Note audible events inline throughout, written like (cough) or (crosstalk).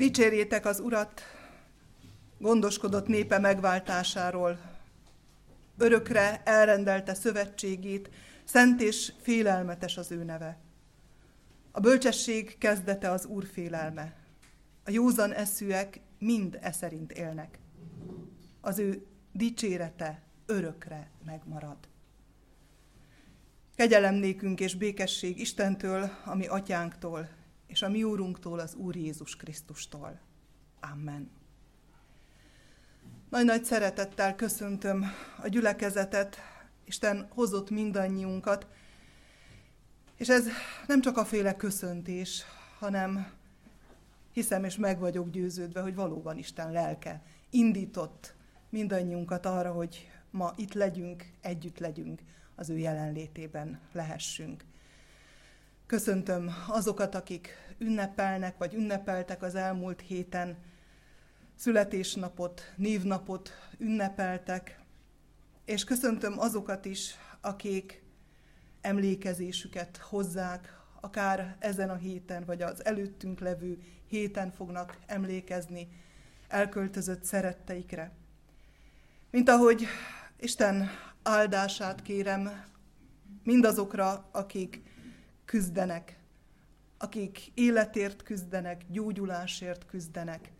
Dicsérjétek az Urat, gondoskodott népe megváltásáról, örökre elrendelte szövetségét, szent és félelmetes az ő neve. A bölcsesség kezdete az Úr félelme. A józan eszűek mind e szerint élnek. Az ő dicsérete örökre megmarad. Kegyelem és békesség Istentől, ami atyánktól, és a mi úrunktól, az Úr Jézus Krisztustól. Amen. Nagy-nagy szeretettel köszöntöm a gyülekezetet, Isten hozott mindannyiunkat, és ez nem csak a féle köszöntés, hanem hiszem és meg vagyok győződve, hogy valóban Isten lelke indított mindannyiunkat arra, hogy ma itt legyünk, együtt legyünk, az ő jelenlétében lehessünk. Köszöntöm azokat, akik ünnepelnek, vagy ünnepeltek az elmúlt héten, születésnapot, névnapot ünnepeltek, és köszöntöm azokat is, akik emlékezésüket hozzák, akár ezen a héten, vagy az előttünk levő héten fognak emlékezni elköltözött szeretteikre. Mint ahogy Isten áldását kérem mindazokra, akik küzdenek, akik életért küzdenek, gyógyulásért küzdenek,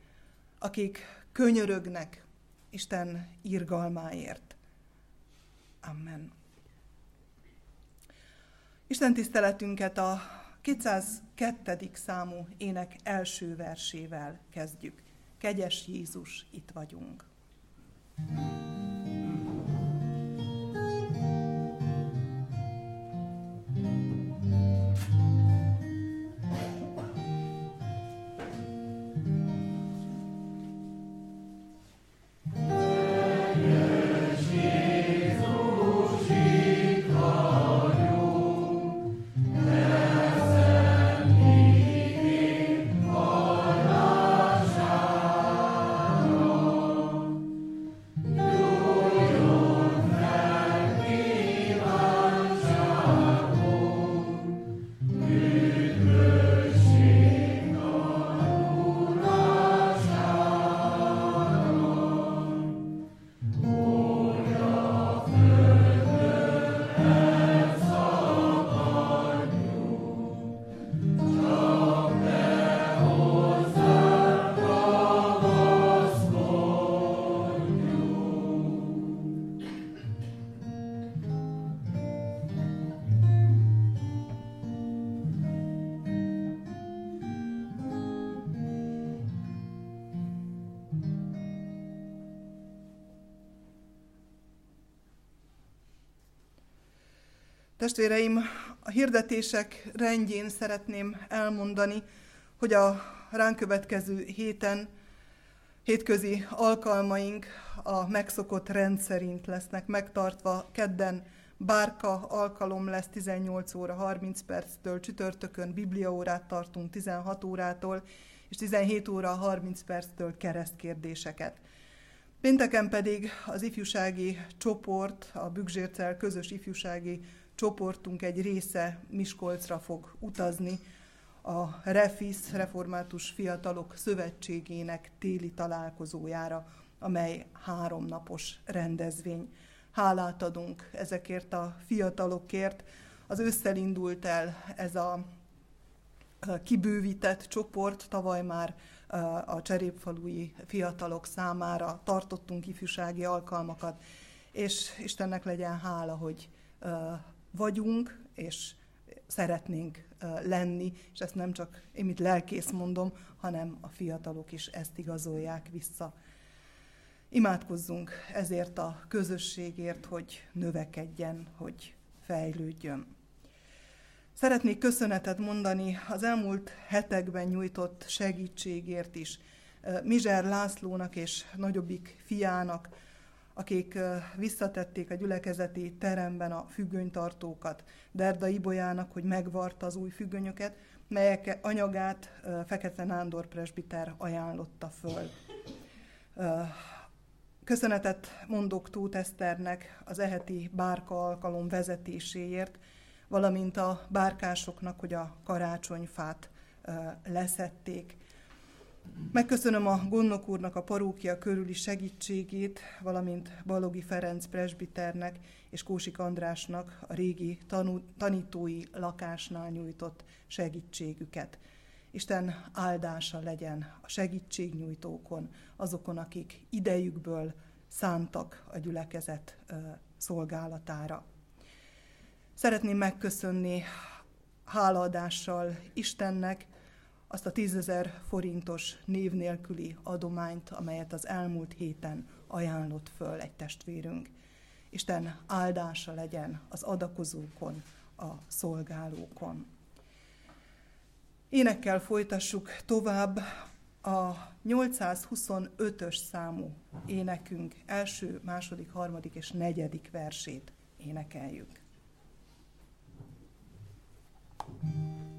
akik könyörögnek Isten irgalmáért. Amen. Isten tiszteletünket a 202. számú ének első versével kezdjük. Kegyes Jézus, itt vagyunk. thank you Testvéreim, a hirdetések rendjén szeretném elmondani, hogy a ránk következő héten hétközi alkalmaink a megszokott rendszerint lesznek megtartva. Kedden bárka alkalom lesz 18 óra 30 perctől, csütörtökön bibliaórát tartunk 16 órától, és 17 óra 30 perctől keresztkérdéseket. Pénteken pedig az ifjúsági csoport, a Bügzsércel közös ifjúsági csoportunk egy része Miskolcra fog utazni a Refis, Református Fiatalok Szövetségének téli találkozójára, amely háromnapos rendezvény. Hálát adunk ezekért a fiatalokért. Az ősszel indult el ez a kibővített csoport, tavaly már a cserépfalui fiatalok számára tartottunk ifjúsági alkalmakat, és Istennek legyen hála, hogy vagyunk, és szeretnénk lenni, és ezt nem csak én, mint lelkész mondom, hanem a fiatalok is ezt igazolják vissza. Imádkozzunk ezért a közösségért, hogy növekedjen, hogy fejlődjön. Szeretnék köszönetet mondani az elmúlt hetekben nyújtott segítségért is Mizser Lászlónak és nagyobbik fiának, akik visszatették a gyülekezeti teremben a függönytartókat Derda Ibolyának, hogy megvarta az új függönyöket, melyek anyagát Fekete Nándor presbiter ajánlotta föl. Köszönetet mondok Tóth Eszternek az eheti bárka alkalom vezetéséért, valamint a bárkásoknak, hogy a karácsonyfát leszették. Megköszönöm a gondnok úrnak a parókia körüli segítségét, valamint Balogi Ferenc presbiternek és Kósik Andrásnak a régi tanú, tanítói lakásnál nyújtott segítségüket. Isten áldása legyen a segítségnyújtókon, azokon, akik idejükből szántak a gyülekezet szolgálatára. Szeretném megköszönni hálaadással Istennek azt a tízezer forintos név nélküli adományt, amelyet az elmúlt héten ajánlott föl egy testvérünk. Isten áldása legyen az adakozókon, a szolgálókon. Énekkel folytassuk tovább a 825-ös számú énekünk első, második, harmadik és negyedik versét énekeljük. thank you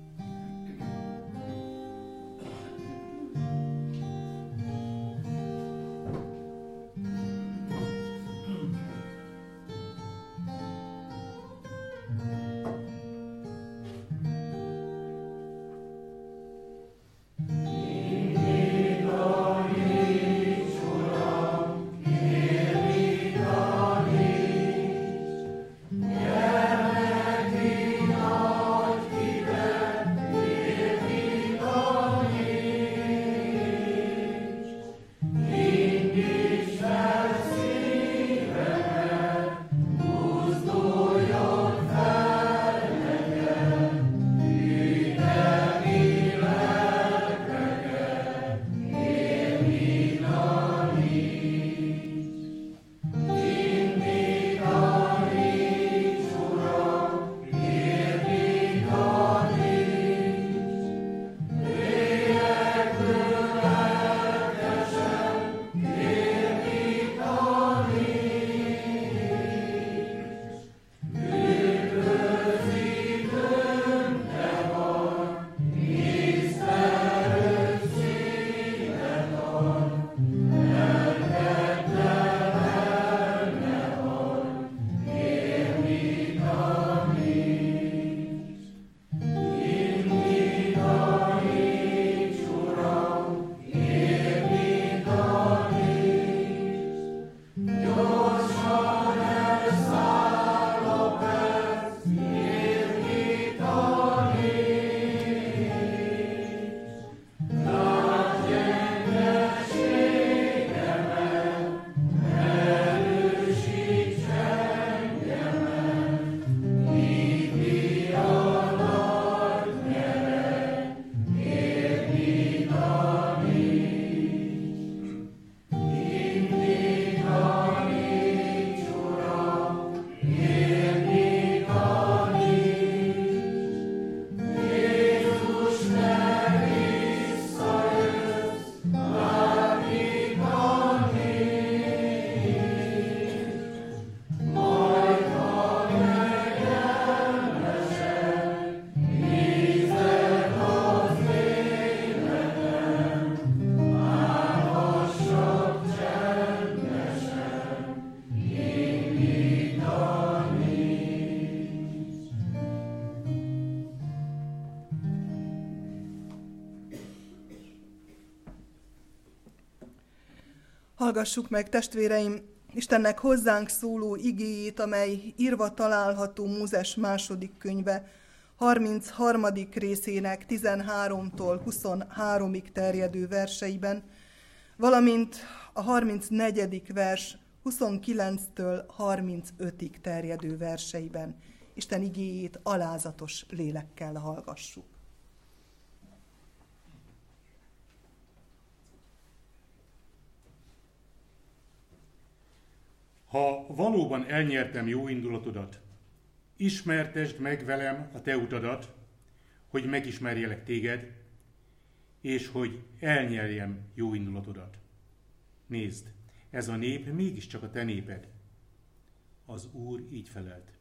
Hallgassuk meg, testvéreim, Istennek hozzánk szóló igéjét, amely írva található Mózes második könyve 33. részének 13-tól 23-ig terjedő verseiben, valamint a 34. vers 29-től 35-ig terjedő verseiben. Isten igéjét alázatos lélekkel hallgassuk. Ha valóban elnyertem jó indulatodat, ismertesd meg velem a te utadat, hogy megismerjelek téged, és hogy elnyerjem jó indulatodat. Nézd, ez a nép mégiscsak a te néped. Az Úr így felelt.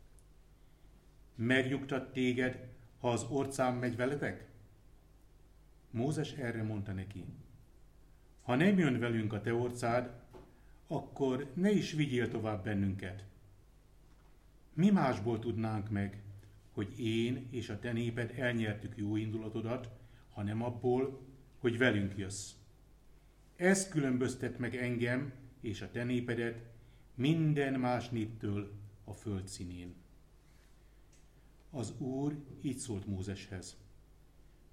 Megnyugtat téged, ha az orcám megy veletek? Mózes erre mondta neki. Ha nem jön velünk a te orcád, akkor ne is vigyél tovább bennünket. Mi másból tudnánk meg, hogy én és a te néped elnyertük jó indulatodat, hanem abból, hogy velünk jössz. Ez különböztet meg engem és a te népedet minden más néptől a föld színén. Az Úr így szólt Mózeshez.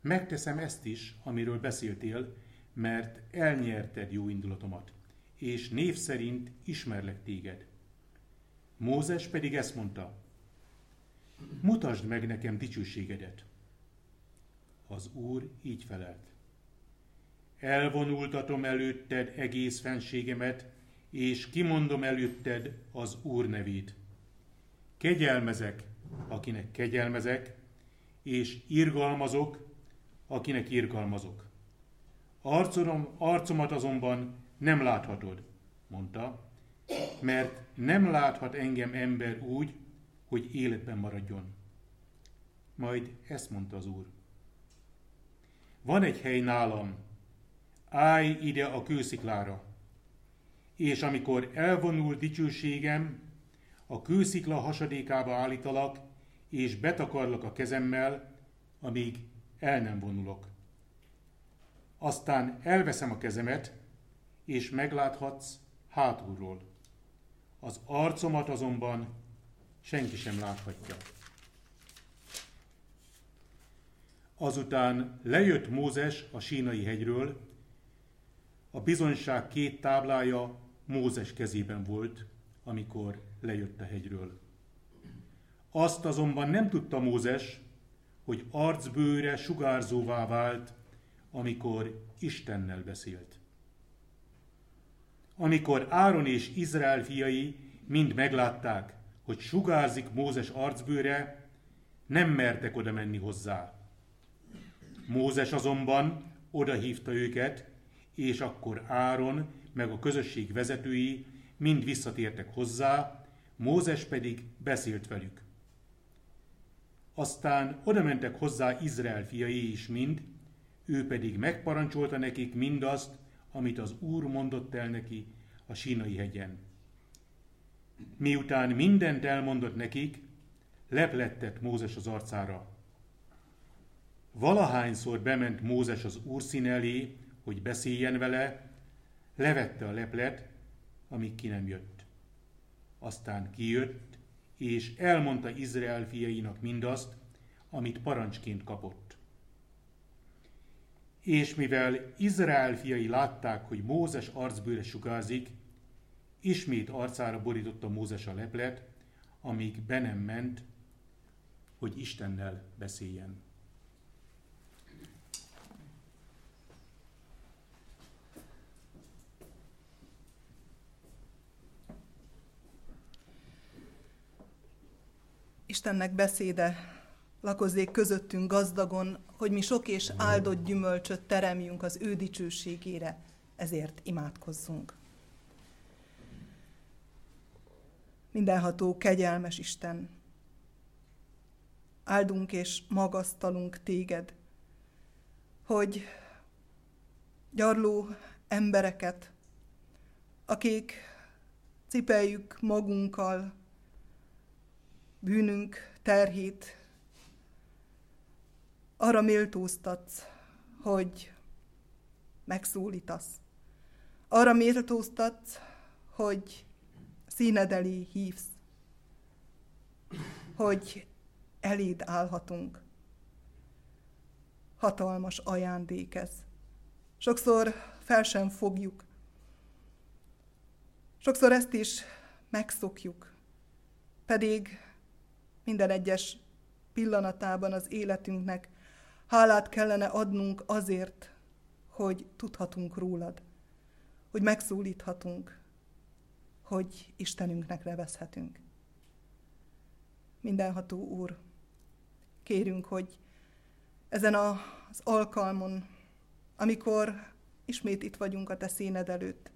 Megteszem ezt is, amiről beszéltél, mert elnyerted jó indulatomat, és név szerint ismerlek téged. Mózes pedig ezt mondta, mutasd meg nekem dicsőségedet. Az Úr így felelt. Elvonultatom előtted egész fenségemet, és kimondom előtted az Úr nevét. Kegyelmezek, akinek kegyelmezek, és irgalmazok, akinek irgalmazok. Arcom, arcomat azonban nem láthatod, mondta, mert nem láthat engem ember úgy, hogy életben maradjon. Majd ezt mondta az Úr. Van egy hely nálam, állj ide a kősziklára, és amikor elvonul dicsőségem, a kőszikla hasadékába állítalak, és betakarlak a kezemmel, amíg el nem vonulok. Aztán elveszem a kezemet, és megláthatsz hátulról. Az arcomat azonban senki sem láthatja. Azután lejött Mózes a sínai hegyről, a bizonyság két táblája Mózes kezében volt, amikor lejött a hegyről. Azt azonban nem tudta Mózes, hogy arcbőre sugárzóvá vált, amikor Istennel beszélt. Amikor Áron és Izrael fiai mind meglátták, hogy sugárzik Mózes arcbőre, nem mertek oda menni hozzá. Mózes azonban odahívta őket, és akkor Áron meg a közösség vezetői mind visszatértek hozzá, Mózes pedig beszélt velük. Aztán oda mentek hozzá Izrael fiai is mind, ő pedig megparancsolta nekik mindazt, amit az Úr mondott el neki a sínai hegyen. Miután mindent elmondott nekik, leplettett Mózes az arcára. Valahányszor bement Mózes az Úr szín elé, hogy beszéljen vele, levette a leplet, amíg ki nem jött. Aztán kijött, és elmondta Izrael fiainak mindazt, amit parancsként kapott. És mivel Izrael fiai látták, hogy Mózes arcbőre sugázik, ismét arcára borította Mózes a leplet, amíg be nem ment, hogy Istennel beszéljen. Istennek beszéde lakozzék közöttünk gazdagon, hogy mi sok és áldott gyümölcsöt teremjünk az ő dicsőségére, ezért imádkozzunk. Mindenható, kegyelmes Isten, áldunk és magasztalunk téged, hogy gyarló embereket, akik cipeljük magunkkal bűnünk terhét, arra méltóztatsz, hogy megszólítasz. Arra méltóztatsz, hogy színed elé hívsz, hogy eléd állhatunk. Hatalmas ajándék ez. Sokszor fel sem fogjuk. Sokszor ezt is megszokjuk. Pedig minden egyes pillanatában az életünknek hálát kellene adnunk azért, hogy tudhatunk rólad, hogy megszólíthatunk, hogy Istenünknek nevezhetünk. Mindenható Úr, kérünk, hogy ezen az alkalmon, amikor ismét itt vagyunk a Te színed előtt,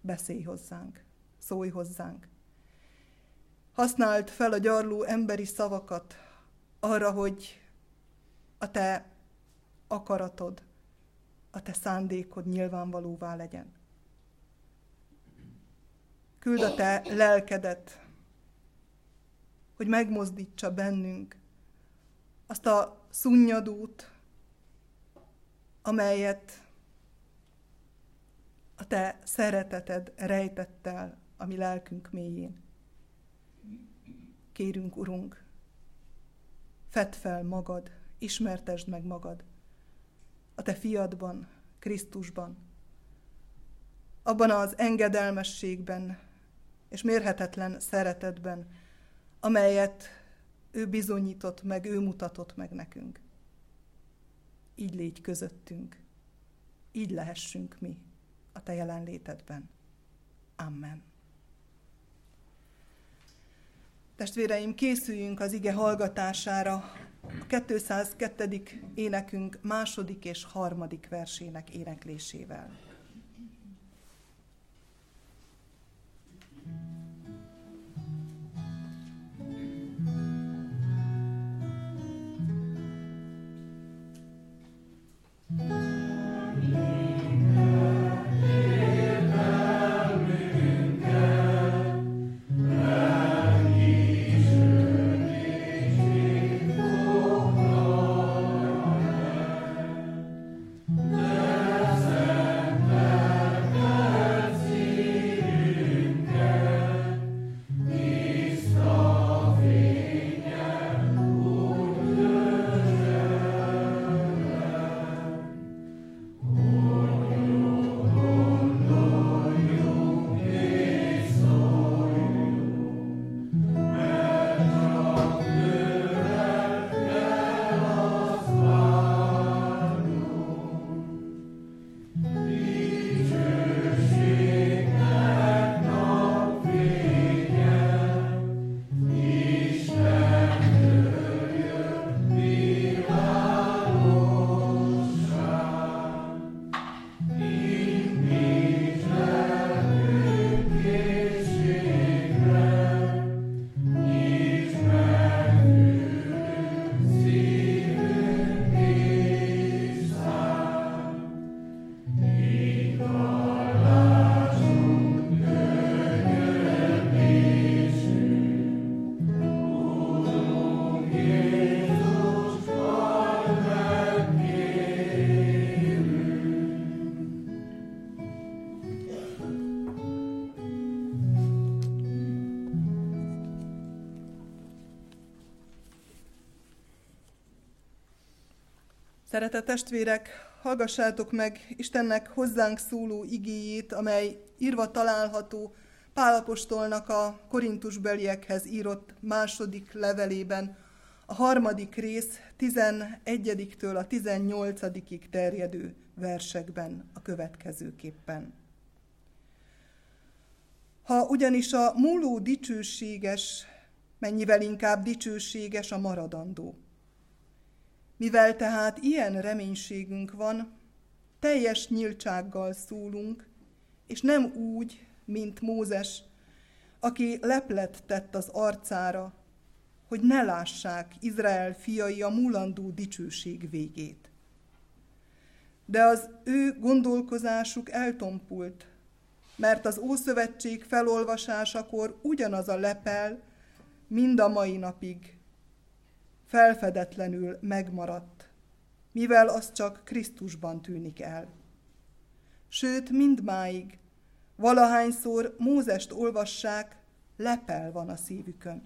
beszélj hozzánk, szólj hozzánk, használt fel a gyarló emberi szavakat arra, hogy a te akaratod, a te szándékod nyilvánvalóvá legyen. Küld a te lelkedet, hogy megmozdítsa bennünk azt a szunnyadót, amelyet a te szereteted rejtett el a mi lelkünk mélyén. Kérünk, Urunk, fedd fel magad, ismertesd meg magad a te fiadban, Krisztusban, abban az engedelmességben és mérhetetlen szeretetben, amelyet ő bizonyított meg, ő mutatott meg nekünk. Így légy közöttünk, így lehessünk mi a te jelenlétedben. Amen. Testvéreim, készüljünk az ige hallgatására a 202. énekünk második és harmadik versének éneklésével. Szeretett testvérek, hallgassátok meg Istennek hozzánk szóló igéjét, amely írva található Pálapostolnak a korintusbeliekhez írott második levelében, a harmadik rész 11-től a 18-ig terjedő versekben a következőképpen. Ha ugyanis a múló dicsőséges, mennyivel inkább dicsőséges a maradandó. Mivel tehát ilyen reménységünk van, teljes nyíltsággal szólunk, és nem úgy, mint Mózes, aki leplet tett az arcára, hogy ne lássák Izrael fiai a mulandó dicsőség végét. De az ő gondolkozásuk eltompult, mert az Ószövetség felolvasásakor ugyanaz a lepel mind a mai napig felfedetlenül megmaradt, mivel az csak Krisztusban tűnik el. Sőt, mindmáig, valahányszor Mózest olvassák, lepel van a szívükön.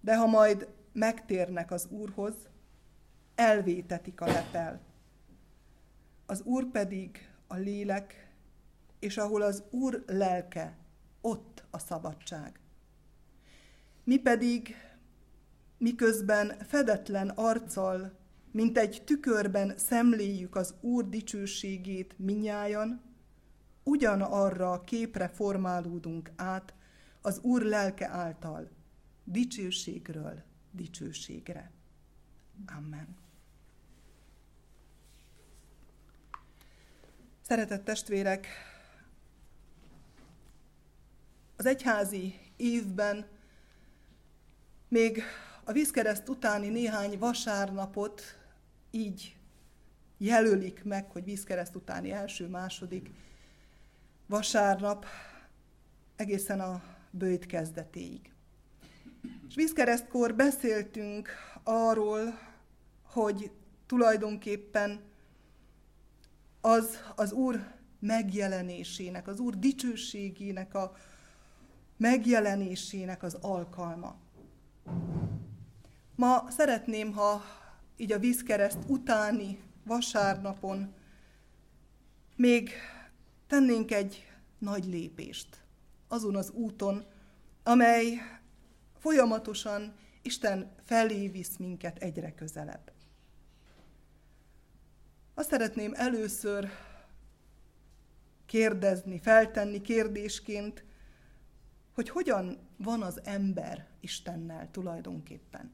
De ha majd megtérnek az Úrhoz, elvétetik a lepel. Az Úr pedig a lélek, és ahol az Úr lelke, ott a szabadság. Mi pedig miközben fedetlen arccal, mint egy tükörben szemléljük az Úr dicsőségét minnyájan, ugyanarra a képre formálódunk át az Úr lelke által, dicsőségről dicsőségre. Amen. Szeretett testvérek, az egyházi évben még a vízkereszt utáni néhány vasárnapot így jelölik meg, hogy vízkereszt utáni első, második vasárnap egészen a bőjt kezdetéig. És vízkeresztkor beszéltünk arról, hogy tulajdonképpen az az Úr megjelenésének, az Úr dicsőségének a megjelenésének az alkalma. Ma szeretném, ha így a vízkereszt utáni vasárnapon még tennénk egy nagy lépést azon az úton, amely folyamatosan Isten felé visz minket egyre közelebb. Azt szeretném először kérdezni, feltenni kérdésként, hogy hogyan van az ember Istennel tulajdonképpen.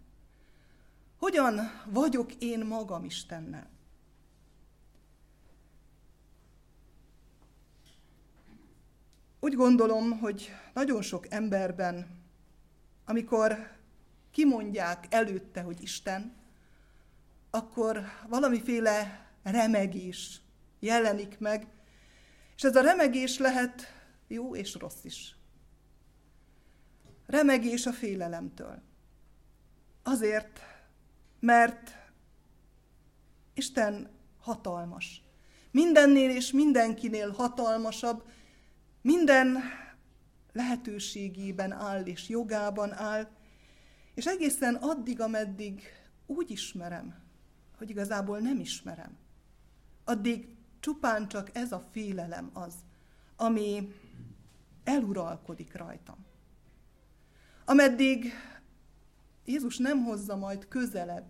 Hogyan vagyok én magam Istennel? Úgy gondolom, hogy nagyon sok emberben, amikor kimondják előtte, hogy Isten, akkor valamiféle remegés jelenik meg, és ez a remegés lehet jó és rossz is. Remegés a félelemtől. Azért, mert Isten hatalmas. Mindennél és mindenkinél hatalmasabb, minden lehetőségében áll és jogában áll, és egészen addig, ameddig úgy ismerem, hogy igazából nem ismerem, addig csupán csak ez a félelem az, ami eluralkodik rajtam. Ameddig Jézus nem hozza majd közelebb,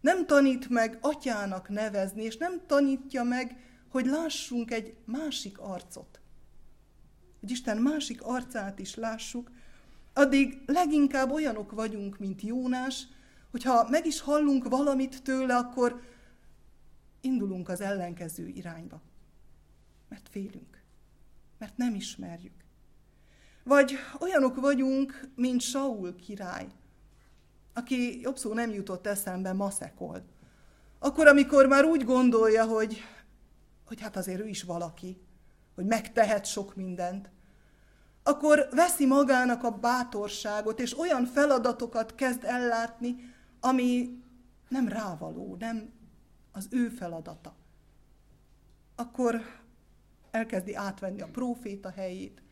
nem tanít meg atyának nevezni, és nem tanítja meg, hogy lássunk egy másik arcot, hogy Isten másik arcát is lássuk, addig leginkább olyanok vagyunk, mint Jónás, hogyha meg is hallunk valamit tőle, akkor indulunk az ellenkező irányba. Mert félünk. Mert nem ismerjük. Vagy olyanok vagyunk, mint Saul király, aki jobb szó nem jutott eszembe, maszekol. Akkor, amikor már úgy gondolja, hogy, hogy hát azért ő is valaki, hogy megtehet sok mindent, akkor veszi magának a bátorságot, és olyan feladatokat kezd ellátni, ami nem rávaló, nem az ő feladata. Akkor elkezdi átvenni a próféta helyét,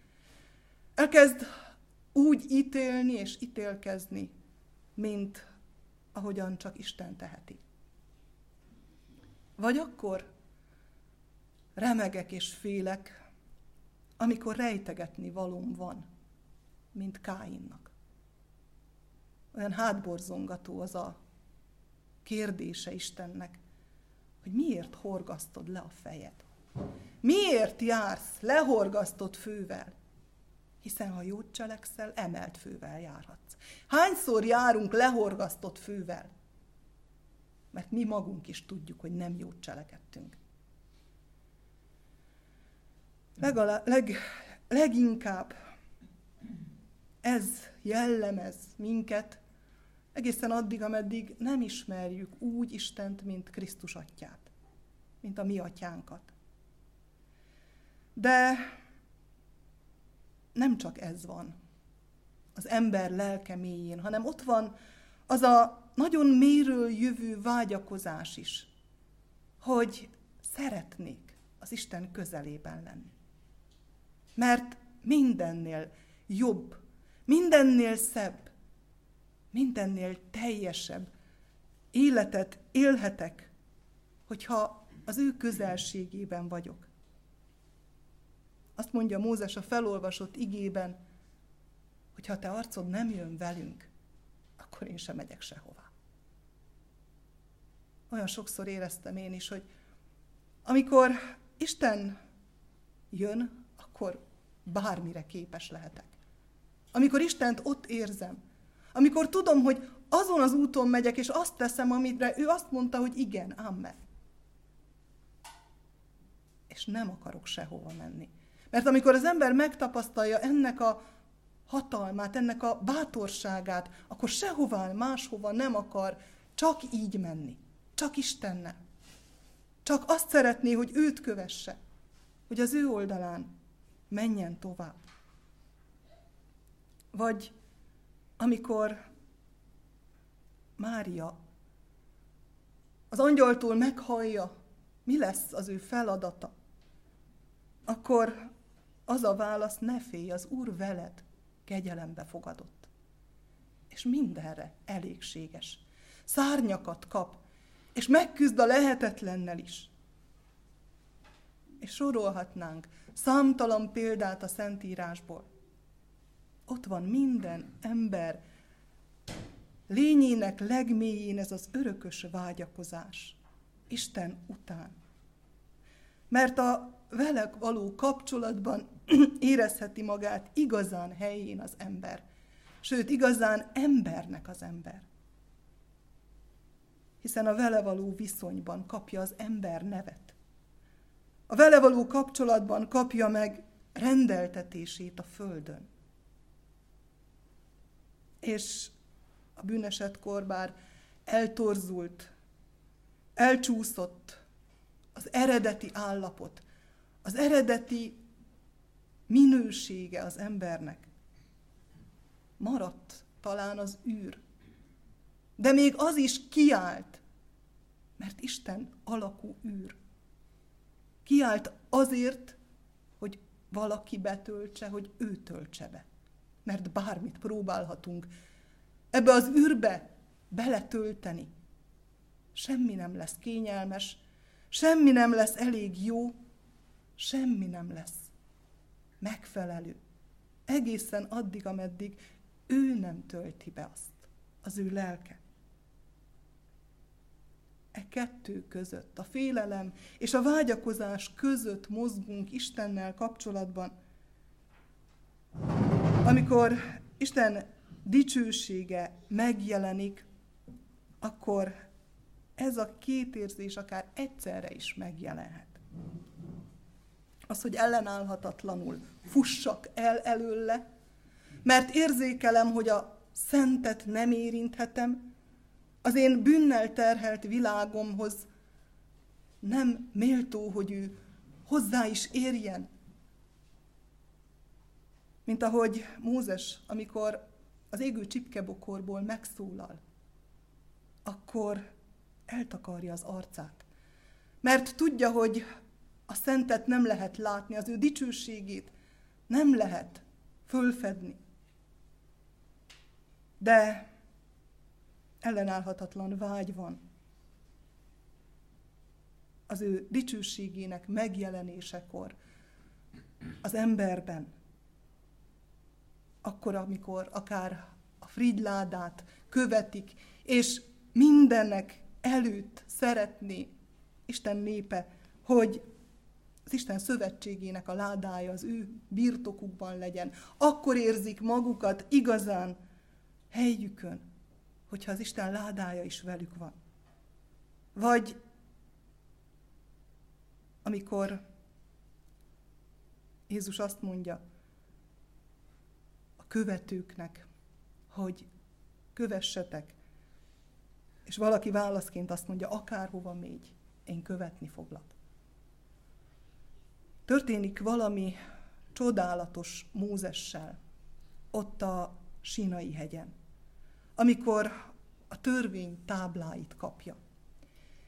elkezd úgy ítélni és ítélkezni, mint ahogyan csak Isten teheti. Vagy akkor remegek és félek, amikor rejtegetni valóm van, mint Káinnak. Olyan hátborzongató az a kérdése Istennek, hogy miért horgasztod le a fejed? Miért jársz lehorgasztott fővel? Hiszen ha jót cselekszel, emelt fővel járhatsz. Hányszor járunk lehorgasztott fővel? Mert mi magunk is tudjuk, hogy nem jót cselekedtünk. Legalá, leg, leginkább ez jellemez minket, egészen addig, ameddig nem ismerjük úgy Istent, mint Krisztus atyát, mint a mi atyánkat. De nem csak ez van az ember lelke mélyén, hanem ott van az a nagyon méről jövő vágyakozás is, hogy szeretnék az Isten közelében lenni. Mert mindennél jobb, mindennél szebb, mindennél teljesebb életet élhetek, hogyha az ő közelségében vagyok. Azt mondja Mózes a felolvasott igében, hogy ha te arcod nem jön velünk, akkor én sem megyek sehová. Olyan sokszor éreztem én is, hogy amikor Isten jön, akkor bármire képes lehetek. Amikor Istent ott érzem, amikor tudom, hogy azon az úton megyek, és azt teszem, amire ő azt mondta, hogy igen, amen. És nem akarok sehova menni. Mert amikor az ember megtapasztalja ennek a hatalmát, ennek a bátorságát, akkor sehová máshova nem akar csak így menni. Csak Istennel. Csak azt szeretné, hogy őt kövesse. Hogy az ő oldalán menjen tovább. Vagy amikor Mária az angyaltól meghallja, mi lesz az ő feladata. akkor az a válasz, ne félj, az Úr veled kegyelembe fogadott. És mindenre elégséges. Szárnyakat kap, és megküzd a lehetetlennel is. És sorolhatnánk számtalan példát a Szentírásból. Ott van minden ember lényének legmélyén ez az örökös vágyakozás. Isten után. Mert a vele való kapcsolatban (clears throat) érezheti magát igazán helyén az ember. Sőt, igazán embernek az ember. Hiszen a vele való viszonyban kapja az ember nevet. A vele való kapcsolatban kapja meg rendeltetését a földön. És a bűnesetkor bár eltorzult, elcsúszott az eredeti állapot, az eredeti minősége az embernek. Maradt talán az űr. De még az is kiállt, mert Isten alakú űr. Kiállt azért, hogy valaki betöltse, hogy ő töltse be. Mert bármit próbálhatunk ebbe az űrbe beletölteni. Semmi nem lesz kényelmes, semmi nem lesz elég jó, semmi nem lesz megfelelő. Egészen addig, ameddig ő nem tölti be azt, az ő lelke. E kettő között, a félelem és a vágyakozás között mozgunk Istennel kapcsolatban. Amikor Isten dicsősége megjelenik, akkor ez a két érzés akár egyszerre is megjelenhet. Az, hogy ellenállhatatlanul fussak el előle, mert érzékelem, hogy a szentet nem érinthetem, az én bűnnel terhelt világomhoz nem méltó, hogy ő hozzá is érjen. Mint ahogy Mózes, amikor az égő csipkebokorból megszólal, akkor eltakarja az arcát. Mert tudja, hogy a szentet nem lehet látni, az ő dicsőségét nem lehet fölfedni. De ellenállhatatlan vágy van az ő dicsőségének megjelenésekor az emberben, akkor, amikor akár a frigyládát követik, és mindennek előtt szeretné Isten népe, hogy az Isten szövetségének a ládája az ő birtokukban legyen. Akkor érzik magukat igazán helyükön, hogyha az Isten ládája is velük van. Vagy amikor Jézus azt mondja, követőknek, hogy kövessetek. És valaki válaszként azt mondja, akárhova mégy, én követni foglak. Történik valami csodálatos Mózessel, ott a Sinai hegyen, amikor a törvény tábláit kapja.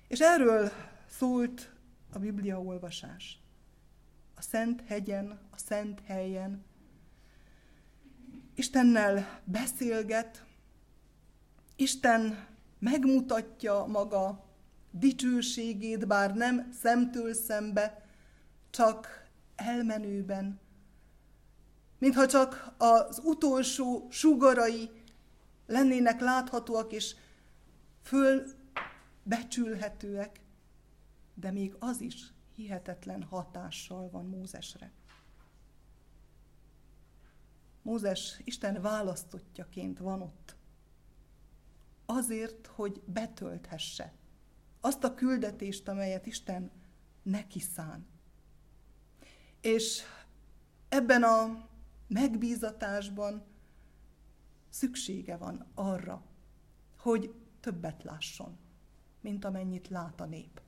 És erről szólt a Biblia olvasás. A Szent hegyen, a Szent helyen, Istennel beszélget, Isten megmutatja maga dicsőségét, bár nem szemtől szembe, csak elmenőben. Mintha csak az utolsó sugarai lennének láthatóak és fölbecsülhetőek, de még az is hihetetlen hatással van Mózesre. Mózes Isten választottjaként van ott. Azért, hogy betölthesse azt a küldetést, amelyet Isten neki szán. És ebben a megbízatásban szüksége van arra, hogy többet lásson, mint amennyit lát a nép.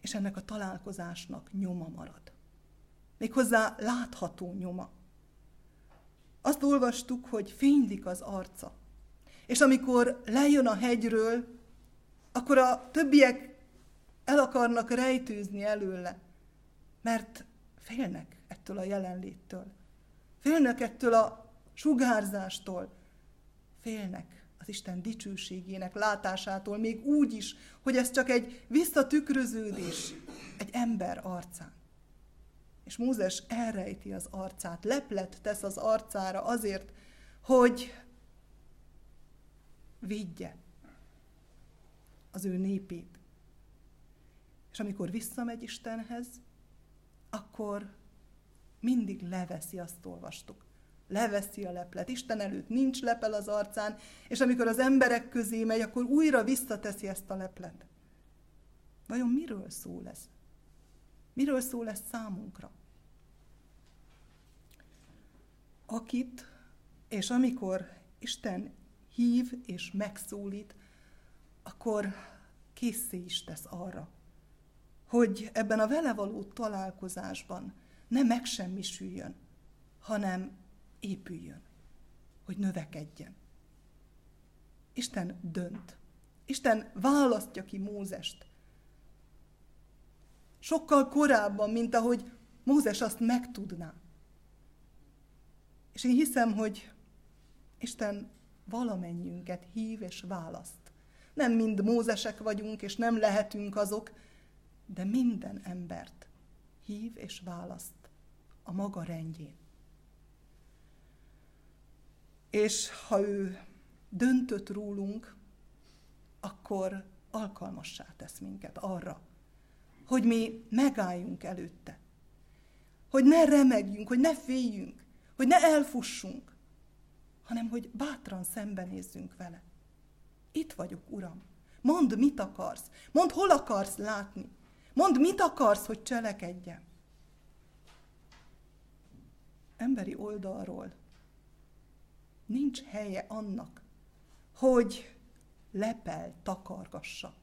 És ennek a találkozásnak nyoma marad. Méghozzá látható nyoma. Azt olvastuk, hogy fénylik az arca. És amikor lejön a hegyről, akkor a többiek el akarnak rejtőzni előle. Mert félnek ettől a jelenléttől. Félnek ettől a sugárzástól. Félnek az Isten dicsőségének látásától, még úgy is, hogy ez csak egy visszatükröződés egy ember arcán. És Mózes elrejti az arcát, leplet tesz az arcára azért, hogy védje az ő népét. És amikor visszamegy Istenhez, akkor mindig leveszi, azt olvastuk. Leveszi a leplet. Isten előtt nincs lepel az arcán, és amikor az emberek közé megy, akkor újra visszateszi ezt a leplet. Vajon miről szól ez? Miről szól ez számunkra? Akit és amikor Isten hív és megszólít, akkor készé is tesz arra, hogy ebben a vele való találkozásban ne megsemmisüljön, hanem épüljön, hogy növekedjen. Isten dönt. Isten választja ki Mózest. Sokkal korábban, mint ahogy Mózes azt megtudná. És én hiszem, hogy Isten valamennyiünket hív és választ. Nem mind Mózesek vagyunk, és nem lehetünk azok, de minden embert hív és választ a maga rendjén. És ha ő döntött rólunk, akkor alkalmassá tesz minket arra, hogy mi megálljunk előtte. Hogy ne remegjünk, hogy ne féljünk, hogy ne elfussunk, hanem hogy bátran szembenézzünk vele. Itt vagyok, Uram. Mondd, mit akarsz. Mondd, hol akarsz látni. Mondd, mit akarsz, hogy cselekedjem. Emberi oldalról nincs helye annak, hogy lepel takargassa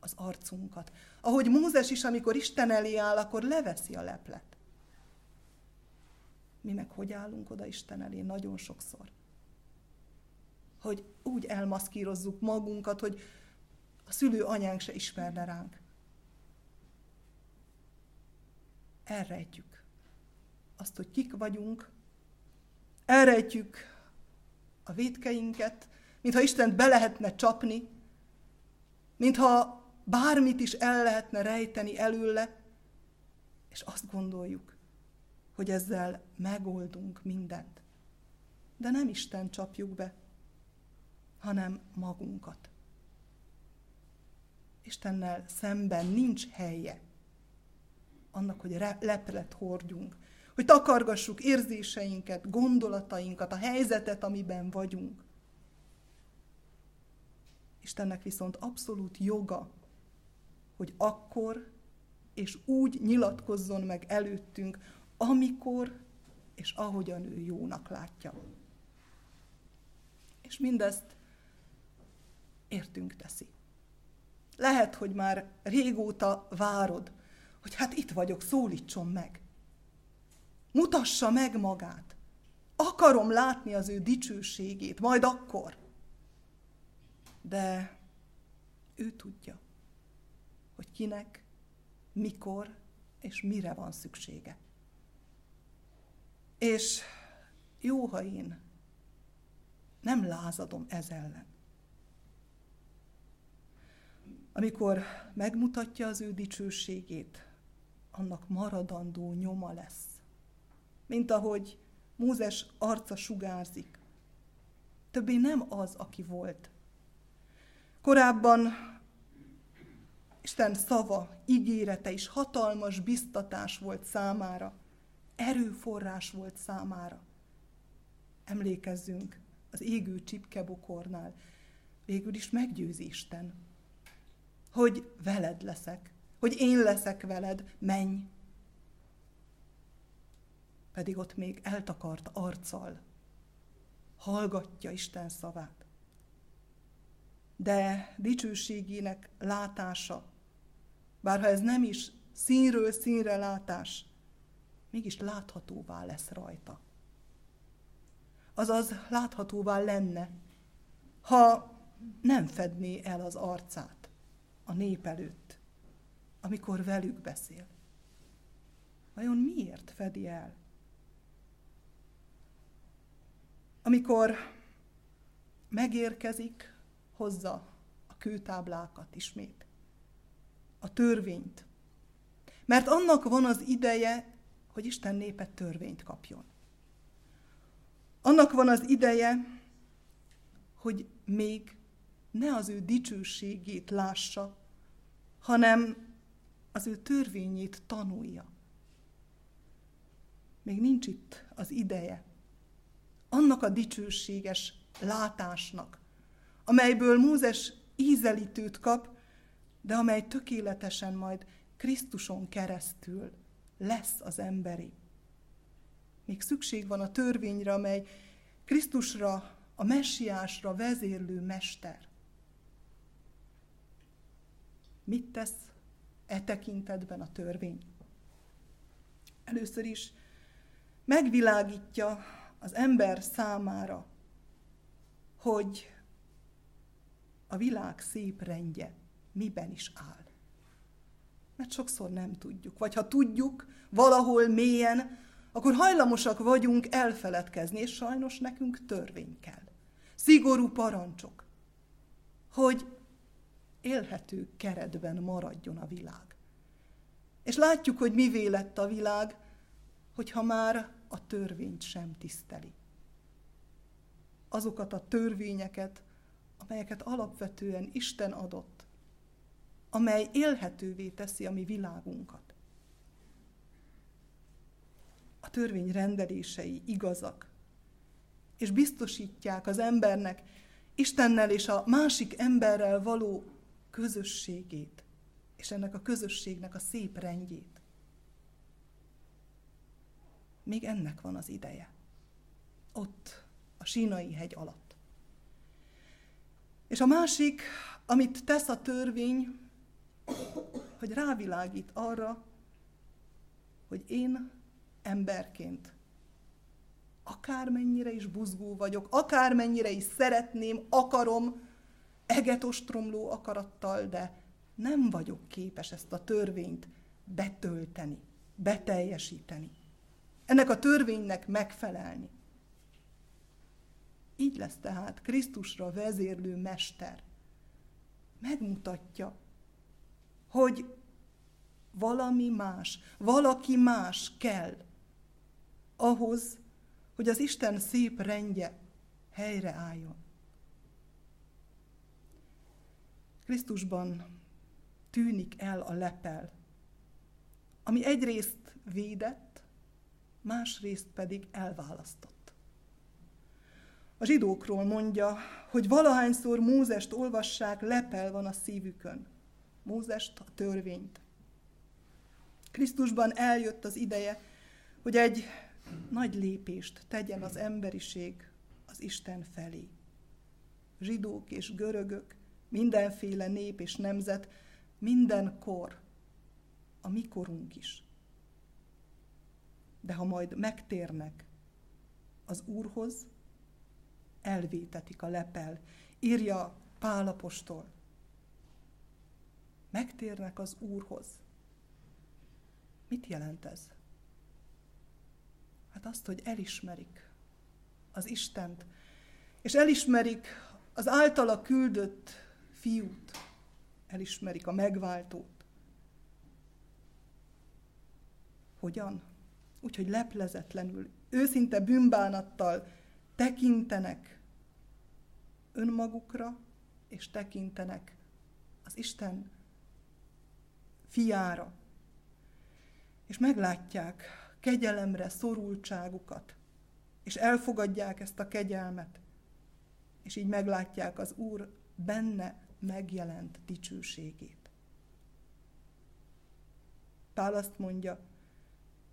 az arcunkat. Ahogy Mózes is, amikor Isten elé áll, akkor leveszi a leplet. Mi meg hogy állunk oda Isten elé nagyon sokszor. Hogy úgy elmaszkírozzuk magunkat, hogy a szülő anyánk se ismerne ránk. Elrejtjük azt, hogy kik vagyunk, elrejtjük a védkeinket, mintha Istent be lehetne csapni, mintha bármit is el lehetne rejteni előle, és azt gondoljuk, hogy ezzel megoldunk mindent. De nem Isten csapjuk be, hanem magunkat. Istennel szemben nincs helye annak, hogy leplet hordjunk, hogy takargassuk érzéseinket, gondolatainkat, a helyzetet, amiben vagyunk. Istennek viszont abszolút joga, hogy akkor és úgy nyilatkozzon meg előttünk, amikor és ahogyan ő jónak látja. És mindezt értünk teszi. Lehet, hogy már régóta várod, hogy hát itt vagyok, szólítson meg. Mutassa meg magát. Akarom látni az ő dicsőségét, majd akkor. De ő tudja, hogy kinek, mikor és mire van szüksége. És jó, ha én nem lázadom ez ellen. Amikor megmutatja az ő dicsőségét, annak maradandó nyoma lesz. Mint ahogy Mózes arca sugárzik. Többé nem az, aki volt. Korábban Isten szava, ígérete is hatalmas biztatás volt számára erőforrás volt számára. Emlékezzünk az égő csipkebokornál. Végül is meggyőzi Isten, hogy veled leszek, hogy én leszek veled, menj. Pedig ott még eltakart arccal hallgatja Isten szavát. De dicsőségének látása, bárha ez nem is színről színre látás, mégis láthatóvá lesz rajta. Azaz láthatóvá lenne, ha nem fedné el az arcát a nép előtt, amikor velük beszél. vajon miért fedi el? Amikor megérkezik, hozza a kőtáblákat ismét, a törvényt. Mert annak van az ideje, hogy Isten népe törvényt kapjon. Annak van az ideje, hogy még ne az ő dicsőségét lássa, hanem az ő törvényét tanulja. Még nincs itt az ideje annak a dicsőséges látásnak, amelyből Mózes ízelítőt kap, de amely tökéletesen majd Krisztuson keresztül lesz az emberi. Még szükség van a törvényre, amely Krisztusra, a messiásra vezérlő mester. Mit tesz e tekintetben a törvény? Először is megvilágítja az ember számára, hogy a világ szép rendje miben is áll. Mert sokszor nem tudjuk, vagy ha tudjuk, valahol mélyen, akkor hajlamosak vagyunk elfeledkezni, és sajnos nekünk törvény kell. Szigorú parancsok, hogy élhető keretben maradjon a világ. És látjuk, hogy mivé lett a világ, hogyha már a törvényt sem tiszteli. Azokat a törvényeket, amelyeket alapvetően Isten adott, amely élhetővé teszi a mi világunkat. A törvény rendelései igazak, és biztosítják az embernek Istennel és a másik emberrel való közösségét, és ennek a közösségnek a szép rendjét. Még ennek van az ideje. Ott, a sínai hegy alatt. És a másik, amit tesz a törvény, hogy rávilágít arra, hogy én emberként akármennyire is buzgó vagyok, akármennyire is szeretném, akarom, egetostromló akarattal, de nem vagyok képes ezt a törvényt betölteni, beteljesíteni. Ennek a törvénynek megfelelni. Így lesz tehát Krisztusra vezérlő mester. Megmutatja, hogy valami más, valaki más kell ahhoz, hogy az Isten szép rendje helyreálljon. Krisztusban tűnik el a lepel, ami egyrészt védett, másrészt pedig elválasztott. A zsidókról mondja, hogy valahányszor Mózest olvassák, lepel van a szívükön. Mózest, a törvényt. Krisztusban eljött az ideje, hogy egy nagy lépést tegyen az emberiség az Isten felé. Zsidók és görögök, mindenféle nép és nemzet, minden kor, a mi korunk is. De ha majd megtérnek az Úrhoz, elvétetik a lepel, írja Pálapostól. Megtérnek az Úrhoz. Mit jelent ez? Hát azt, hogy elismerik az Istent, és elismerik az általa küldött fiút, elismerik a megváltót. Hogyan? Úgyhogy leplezetlenül, őszinte bűnbánattal tekintenek önmagukra, és tekintenek az Isten fiára, és meglátják kegyelemre szorultságukat, és elfogadják ezt a kegyelmet, és így meglátják az Úr benne megjelent dicsőségét. Pál azt mondja,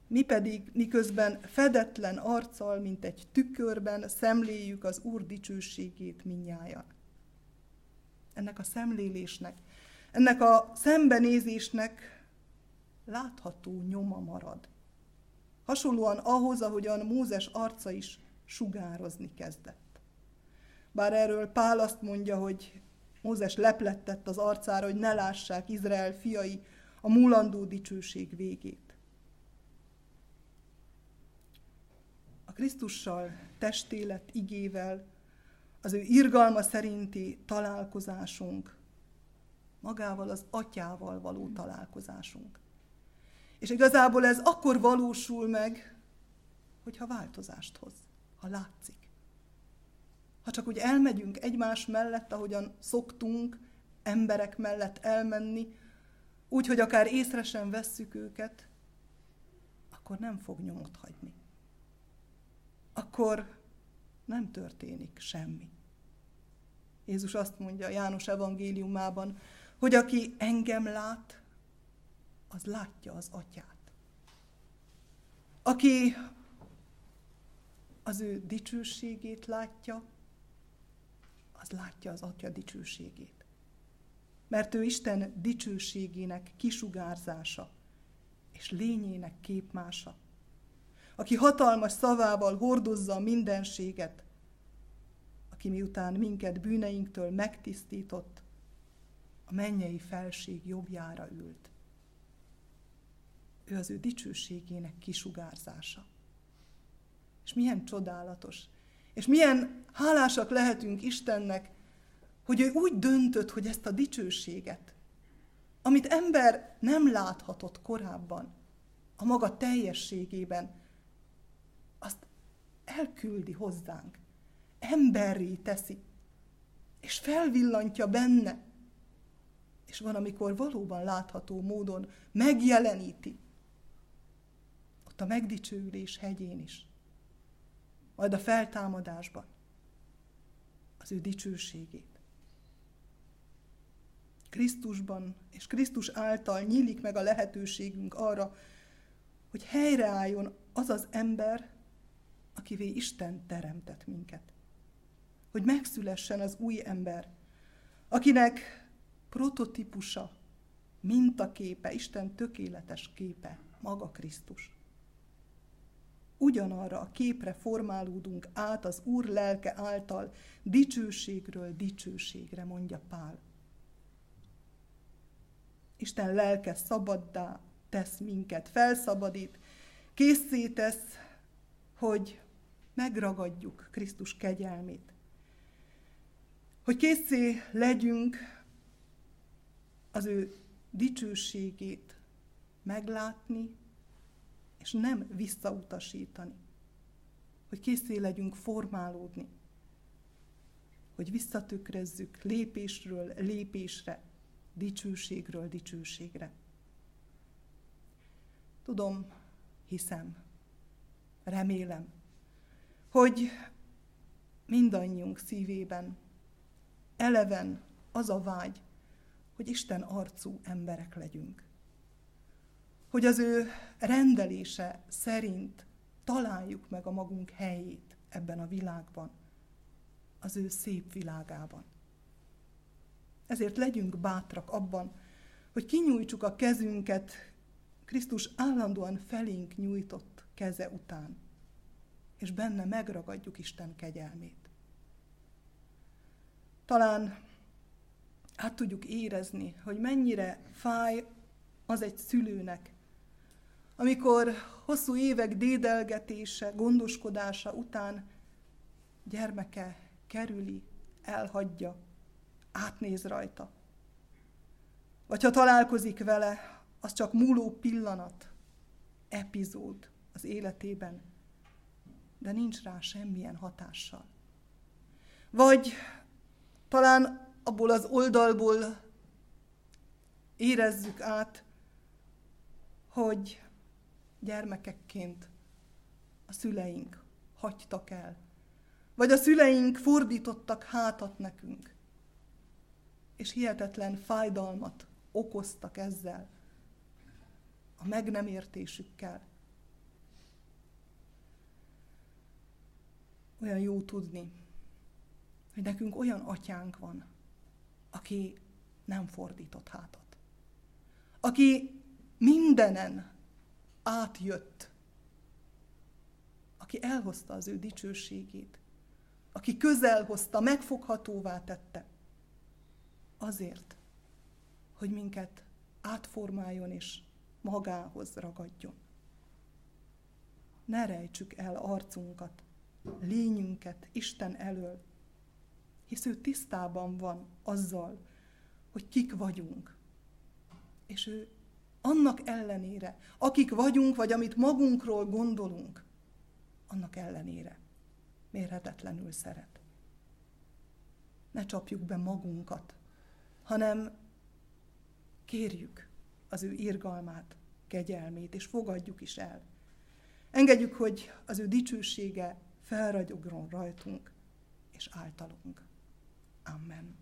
mi pedig miközben fedetlen arccal, mint egy tükörben szemléljük az Úr dicsőségét minnyáján. Ennek a szemlélésnek, ennek a szembenézésnek látható nyoma marad. Hasonlóan ahhoz, ahogyan Mózes arca is sugározni kezdett. Bár erről Pál azt mondja, hogy Mózes leplettett az arcára, hogy ne lássák Izrael fiai a múlandó dicsőség végét. a Krisztussal testélet igével, az ő irgalma szerinti találkozásunk, magával az atyával való találkozásunk. És igazából ez akkor valósul meg, hogyha változást hoz, ha látszik. Ha csak úgy elmegyünk egymás mellett, ahogyan szoktunk emberek mellett elmenni, úgy, hogy akár észre sem vesszük őket, akkor nem fog nyomot hagyni. Akkor nem történik semmi. Jézus azt mondja János evangéliumában, hogy aki engem lát, az látja az atyát. Aki az ő dicsőségét látja, az látja az atya dicsőségét. Mert ő Isten dicsőségének kisugárzása és lényének képmása. Aki hatalmas szavával hordozza a mindenséget, aki miután minket bűneinktől megtisztított, a mennyei felség jobbjára ült. Ő az ő dicsőségének kisugárzása. És milyen csodálatos, és milyen hálásak lehetünk Istennek, hogy ő úgy döntött, hogy ezt a dicsőséget, amit ember nem láthatott korábban, a maga teljességében, azt elküldi hozzánk, emberré teszi, és felvillantja benne, és van, amikor valóban látható módon megjeleníti, ott a megdicsőülés hegyén is, majd a feltámadásban az ő dicsőségét. Krisztusban és Krisztus által nyílik meg a lehetőségünk arra, hogy helyreálljon az az ember, akivé Isten teremtett minket. Hogy megszülessen az új ember, akinek prototípusa, mintaképe, Isten tökéletes képe, maga Krisztus. Ugyanarra a képre formálódunk át az Úr lelke által, dicsőségről dicsőségre, mondja Pál. Isten lelke szabaddá tesz minket, felszabadít, készé tesz, hogy megragadjuk Krisztus kegyelmét. Hogy készé legyünk az ő dicsőségét meglátni, és nem visszautasítani. Hogy készé legyünk formálódni. Hogy visszatükrezzük lépésről lépésre, dicsőségről dicsőségre. Tudom, hiszem, remélem, hogy mindannyiunk szívében eleven az a vágy, hogy Isten arcú emberek legyünk. Hogy az ő rendelése szerint találjuk meg a magunk helyét ebben a világban, az ő szép világában. Ezért legyünk bátrak abban, hogy kinyújtsuk a kezünket Krisztus állandóan felénk nyújtott keze után, és benne megragadjuk Isten kegyelmét. Talán át tudjuk érezni, hogy mennyire fáj az egy szülőnek, amikor hosszú évek dédelgetése, gondoskodása után gyermeke kerüli, elhagyja, átnéz rajta. Vagy ha találkozik vele, az csak múló pillanat, epizód az életében, de nincs rá semmilyen hatással. Vagy talán abból az oldalból érezzük át, hogy gyermekekként a szüleink hagytak el, vagy a szüleink fordítottak hátat nekünk, és hihetetlen fájdalmat okoztak ezzel, a meg nem értésükkel. Olyan jó tudni, hogy nekünk olyan atyánk van, aki nem fordított hátat. Aki mindenen átjött. Aki elhozta az ő dicsőségét. Aki közel hozta, megfoghatóvá tette. Azért, hogy minket átformáljon és magához ragadjon. ne rejtsük el arcunkat, lényünket Isten elől, hisz ő tisztában van azzal, hogy kik vagyunk. És ő annak ellenére, akik vagyunk, vagy amit magunkról gondolunk, annak ellenére mérhetetlenül szeret. Ne csapjuk be magunkat, hanem kérjük az ő irgalmát, kegyelmét, és fogadjuk is el. Engedjük, hogy az ő dicsősége felragyogron rajtunk és általunk. Amen.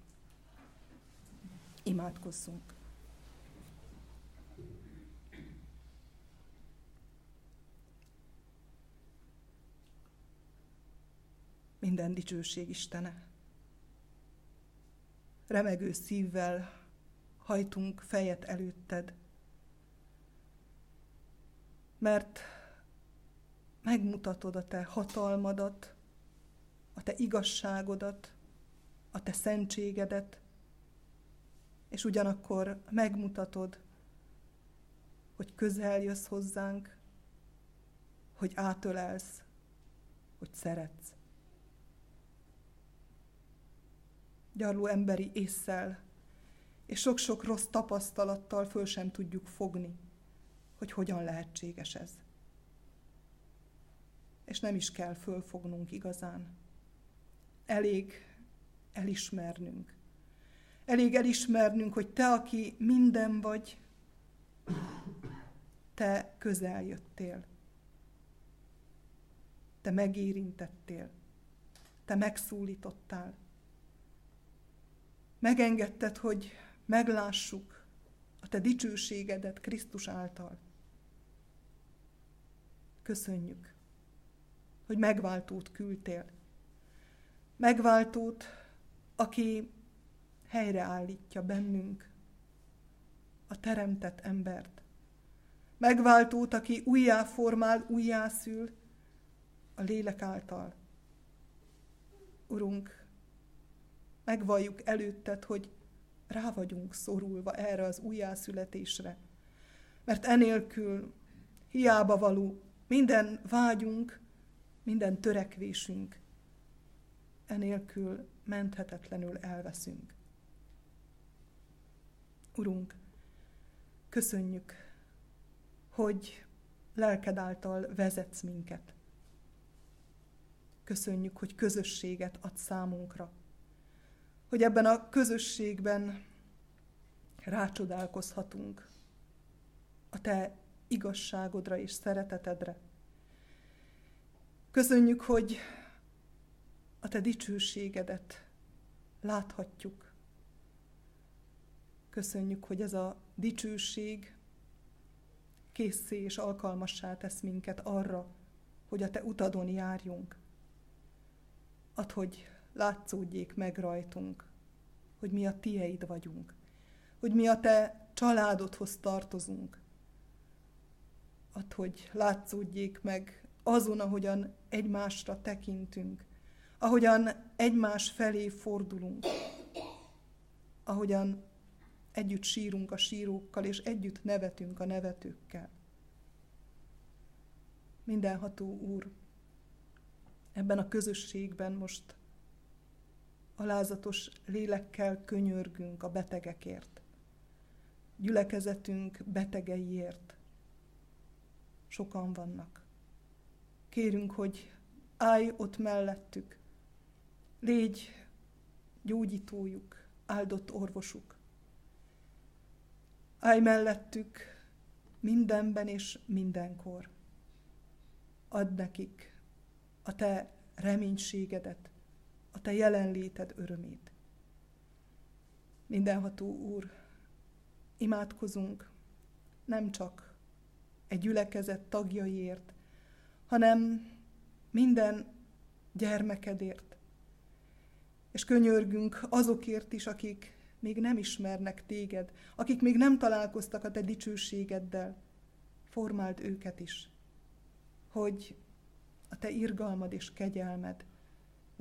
Imádkozzunk. Minden dicsőség Istene. Remegő szívvel hajtunk fejet előtted, mert megmutatod a te hatalmadat, a te igazságodat, a te szentségedet, és ugyanakkor megmutatod, hogy közel jössz hozzánk, hogy átölelsz, hogy szeretsz. Gyarló emberi észszel és sok-sok rossz tapasztalattal föl sem tudjuk fogni, hogy hogyan lehetséges ez. És nem is kell fölfognunk igazán. Elég elismernünk. Elég elismernünk, hogy te, aki minden vagy, te közel jöttél. Te megérintettél. Te megszólítottál. Megengedted, hogy meglássuk a te dicsőségedet Krisztus által. Köszönjük, hogy megváltót küldtél. Megváltót, aki helyreállítja bennünk a teremtett embert. Megváltót, aki újjáformál, újjászül a lélek által. Urunk, megvalljuk előtted, hogy rá vagyunk szorulva erre az újjászületésre. Mert enélkül hiába való minden vágyunk, minden törekvésünk, enélkül menthetetlenül elveszünk. Urunk, köszönjük, hogy lelked által vezetsz minket. Köszönjük, hogy közösséget ad számunkra hogy ebben a közösségben rácsodálkozhatunk a te igazságodra és szeretetedre. Köszönjük, hogy a te dicsőségedet láthatjuk. Köszönjük, hogy ez a dicsőség készé és alkalmassá tesz minket arra, hogy a te utadon járjunk. Add, hogy látszódjék meg rajtunk, hogy mi a tieid vagyunk, hogy mi a te családodhoz tartozunk. Add, hogy látszódjék meg azon, ahogyan egymásra tekintünk, ahogyan egymás felé fordulunk, ahogyan együtt sírunk a sírókkal, és együtt nevetünk a nevetőkkel. Mindenható Úr, ebben a közösségben most alázatos lélekkel könyörgünk a betegekért, gyülekezetünk betegeiért. Sokan vannak. Kérünk, hogy állj ott mellettük, légy gyógyítójuk, áldott orvosuk. Állj mellettük mindenben és mindenkor. Add nekik a te reménységedet, te jelenléted örömét. Mindenható Úr, imádkozunk nem csak egy gyülekezet tagjaiért, hanem minden gyermekedért. És könyörgünk azokért is, akik még nem ismernek téged, akik még nem találkoztak a te dicsőségeddel. Formáld őket is, hogy a te irgalmad és kegyelmed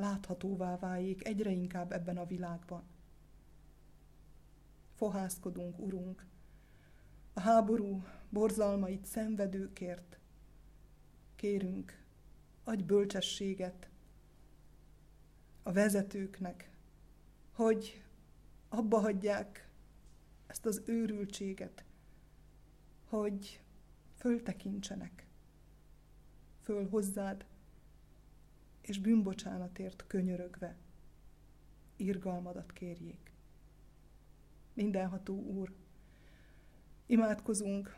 láthatóvá váljék egyre inkább ebben a világban. Fohászkodunk, Urunk, a háború borzalmait szenvedőkért. kérünk, adj bölcsességet a vezetőknek, hogy abba hagyják ezt az őrültséget, hogy föltekintsenek föl hozzád, és bűnbocsánatért könyörögve irgalmadat kérjék. Mindenható Úr, imádkozunk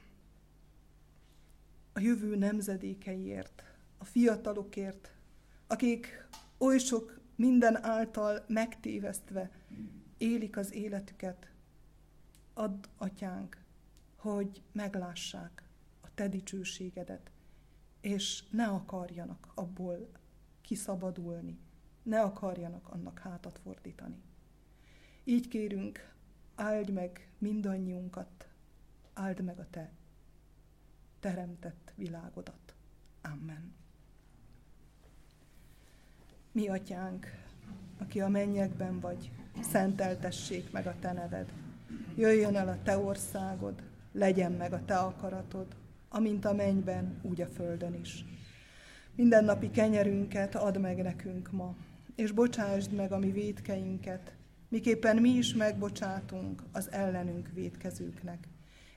a jövő nemzedékeiért, a fiatalokért, akik oly sok minden által megtévesztve élik az életüket. Add, atyánk, hogy meglássák a te dicsőségedet, és ne akarjanak abból kiszabadulni, ne akarjanak annak hátat fordítani. Így kérünk, áld meg mindannyiunkat, áld meg a te teremtett világodat. Amen. Mi atyánk, aki a mennyekben vagy, szenteltessék meg a te neved. Jöjjön el a te országod, legyen meg a te akaratod, amint a mennyben, úgy a földön is. Mindennapi kenyerünket add meg nekünk ma, és bocsásd meg a mi védkeinket, miképpen mi is megbocsátunk az ellenünk védkezőknek.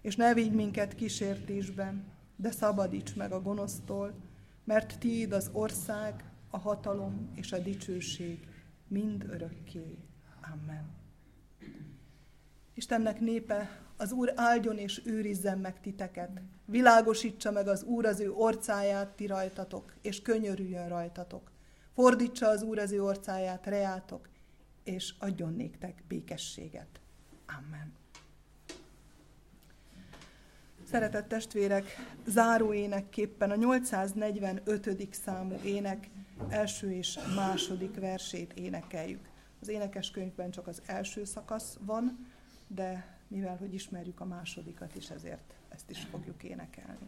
És ne vigy minket kísértésben, de szabadíts meg a gonosztól, mert tiéd az ország, a hatalom és a dicsőség mind örökké. Amen. Istennek népe, az Úr áldjon és őrizzen meg titeket. Világosítsa meg az Úr az ő orcáját ti rajtatok, és könyörüljön rajtatok. Fordítsa az Úr az ő orcáját reátok, és adjon néktek békességet. Amen. Szeretett testvérek, záró énekképpen a 845. számú ének első és második versét énekeljük. Az énekeskönyvben csak az első szakasz van, de mivel hogy ismerjük a másodikat is, ezért ezt is fogjuk énekelni.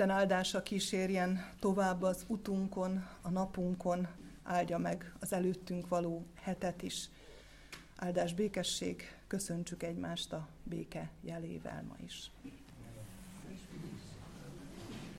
Isten áldása kísérjen tovább az utunkon, a napunkon, áldja meg az előttünk való hetet is. Áldás békesség, köszöntsük egymást a béke jelével ma is.